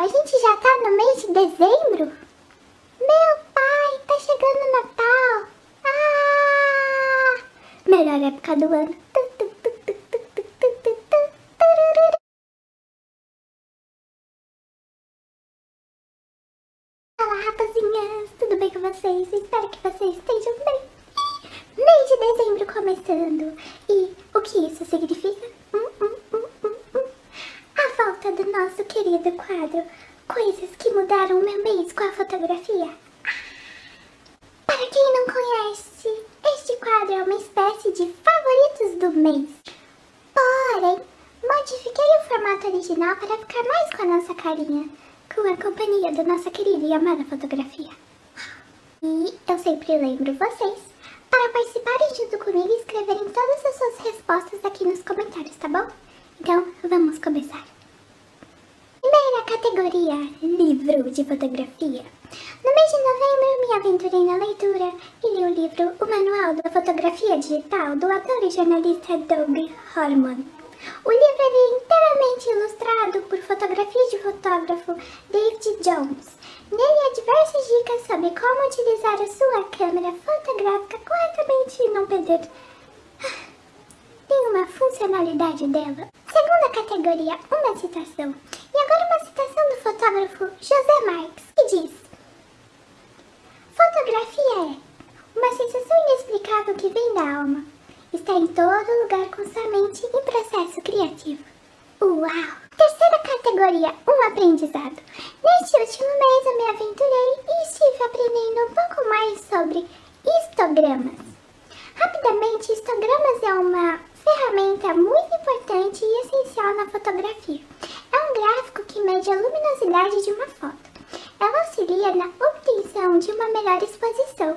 a gente já tá no mês de dezembro? Meu pai, tá chegando o Natal. Ah! Melhor época do ano. Olá, rapazinhas, tudo bem com vocês? Espero que vocês estejam bem. Mês de dezembro começando. E o que isso significa? Hum, hum, hum, hum, hum. A volta do nosso querido quadro Coisas que mudaram o meu mês com a fotografia. Para quem não conhece, este quadro é uma espécie de favoritos do mês. Porém, modifiquei o formato original para ficar mais com a nossa carinha, com a companhia da nossa querida e amada fotografia. E eu sempre lembro vocês para participarem junto comigo e escreverem todas as suas respostas aqui nos comentários, tá bom? Então, vamos começar. Categoria, livro de fotografia. No mês de novembro, me aventurei na leitura e li o livro O Manual da Fotografia Digital do ator e jornalista Doug Horman. O livro é inteiramente ilustrado por fotografias de fotógrafo David Jones. Nele há diversas dicas sobre como utilizar a sua câmera fotográfica corretamente e não perder nenhuma funcionalidade dela. Segunda categoria, uma citação. E agora uma citação do fotógrafo José Marques, que diz Fotografia é uma sensação inexplicável que vem da alma. Está em todo lugar com sua mente em processo criativo. Uau! Terceira categoria, um aprendizado. Neste último mês eu me aventurei e estive aprendendo um pouco mais sobre histogramas. Rapidamente, histogramas é uma ferramenta muito importante e essencial na fotografia. Gráfico que mede a luminosidade de uma foto. Ela auxilia na obtenção de uma melhor exposição.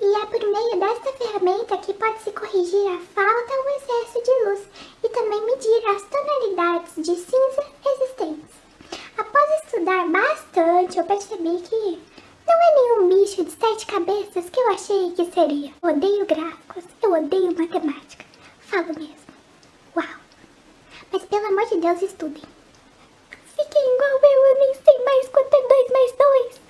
E é por meio desta ferramenta que pode-se corrigir a falta ou excesso de luz e também medir as tonalidades de cinza existentes. Após estudar bastante, eu percebi que não é nenhum bicho de sete cabeças que eu achei que seria. Odeio gráficos, eu odeio matemática. Falo mesmo. Uau! Mas pelo amor de Deus, estudem. Fiquem igual eu, eu nem sei mais quanto é 2 mais 2.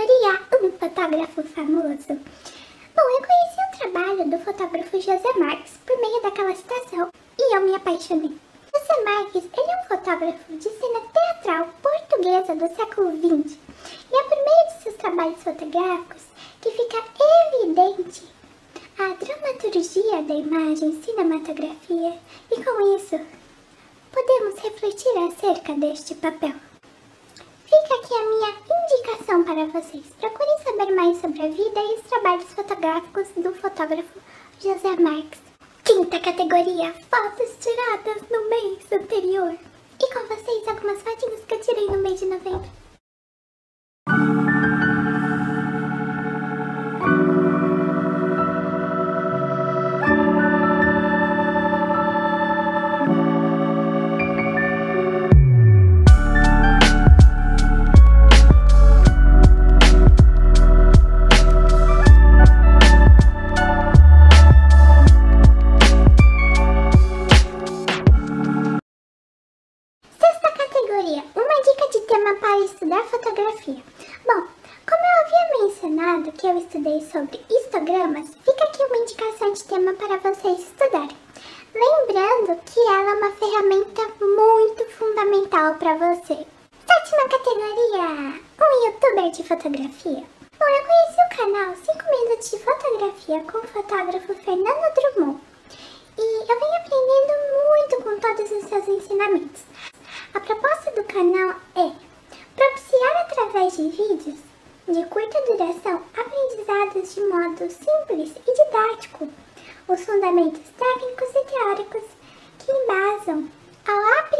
Categoria, um fotógrafo famoso. Bom, eu conheci o trabalho do fotógrafo José Marques por meio daquela citação e eu me apaixonei. José Marques, ele é um fotógrafo de cena teatral portuguesa do século XX e é por meio de seus trabalhos fotográficos que fica evidente a dramaturgia da imagem cinematografia e com isso podemos refletir acerca deste papel. Fica aqui a minha indicação para vocês. Procurem saber mais sobre a vida e os trabalhos fotográficos do fotógrafo José Marques. Quinta categoria, fotos tiradas no mês anterior. E com vocês algumas fotinhas que eu tirei no mês de novembro. Fotografia. Bom, como eu havia mencionado que eu estudei sobre histogramas, fica aqui uma indicação de tema para vocês estudarem. Lembrando que ela é uma ferramenta muito fundamental para você. Sétima categoria, um youtuber de fotografia. Bom, eu conheci o canal 5 Minutos de Fotografia com o fotógrafo Fernando Drummond. E eu venho aprendendo muito com todos os seus ensinamentos. A proposta do canal é propiciar através de vídeos de curta duração aprendizados de modo simples e didático os fundamentos técnicos e teóricos que embasam a aplicação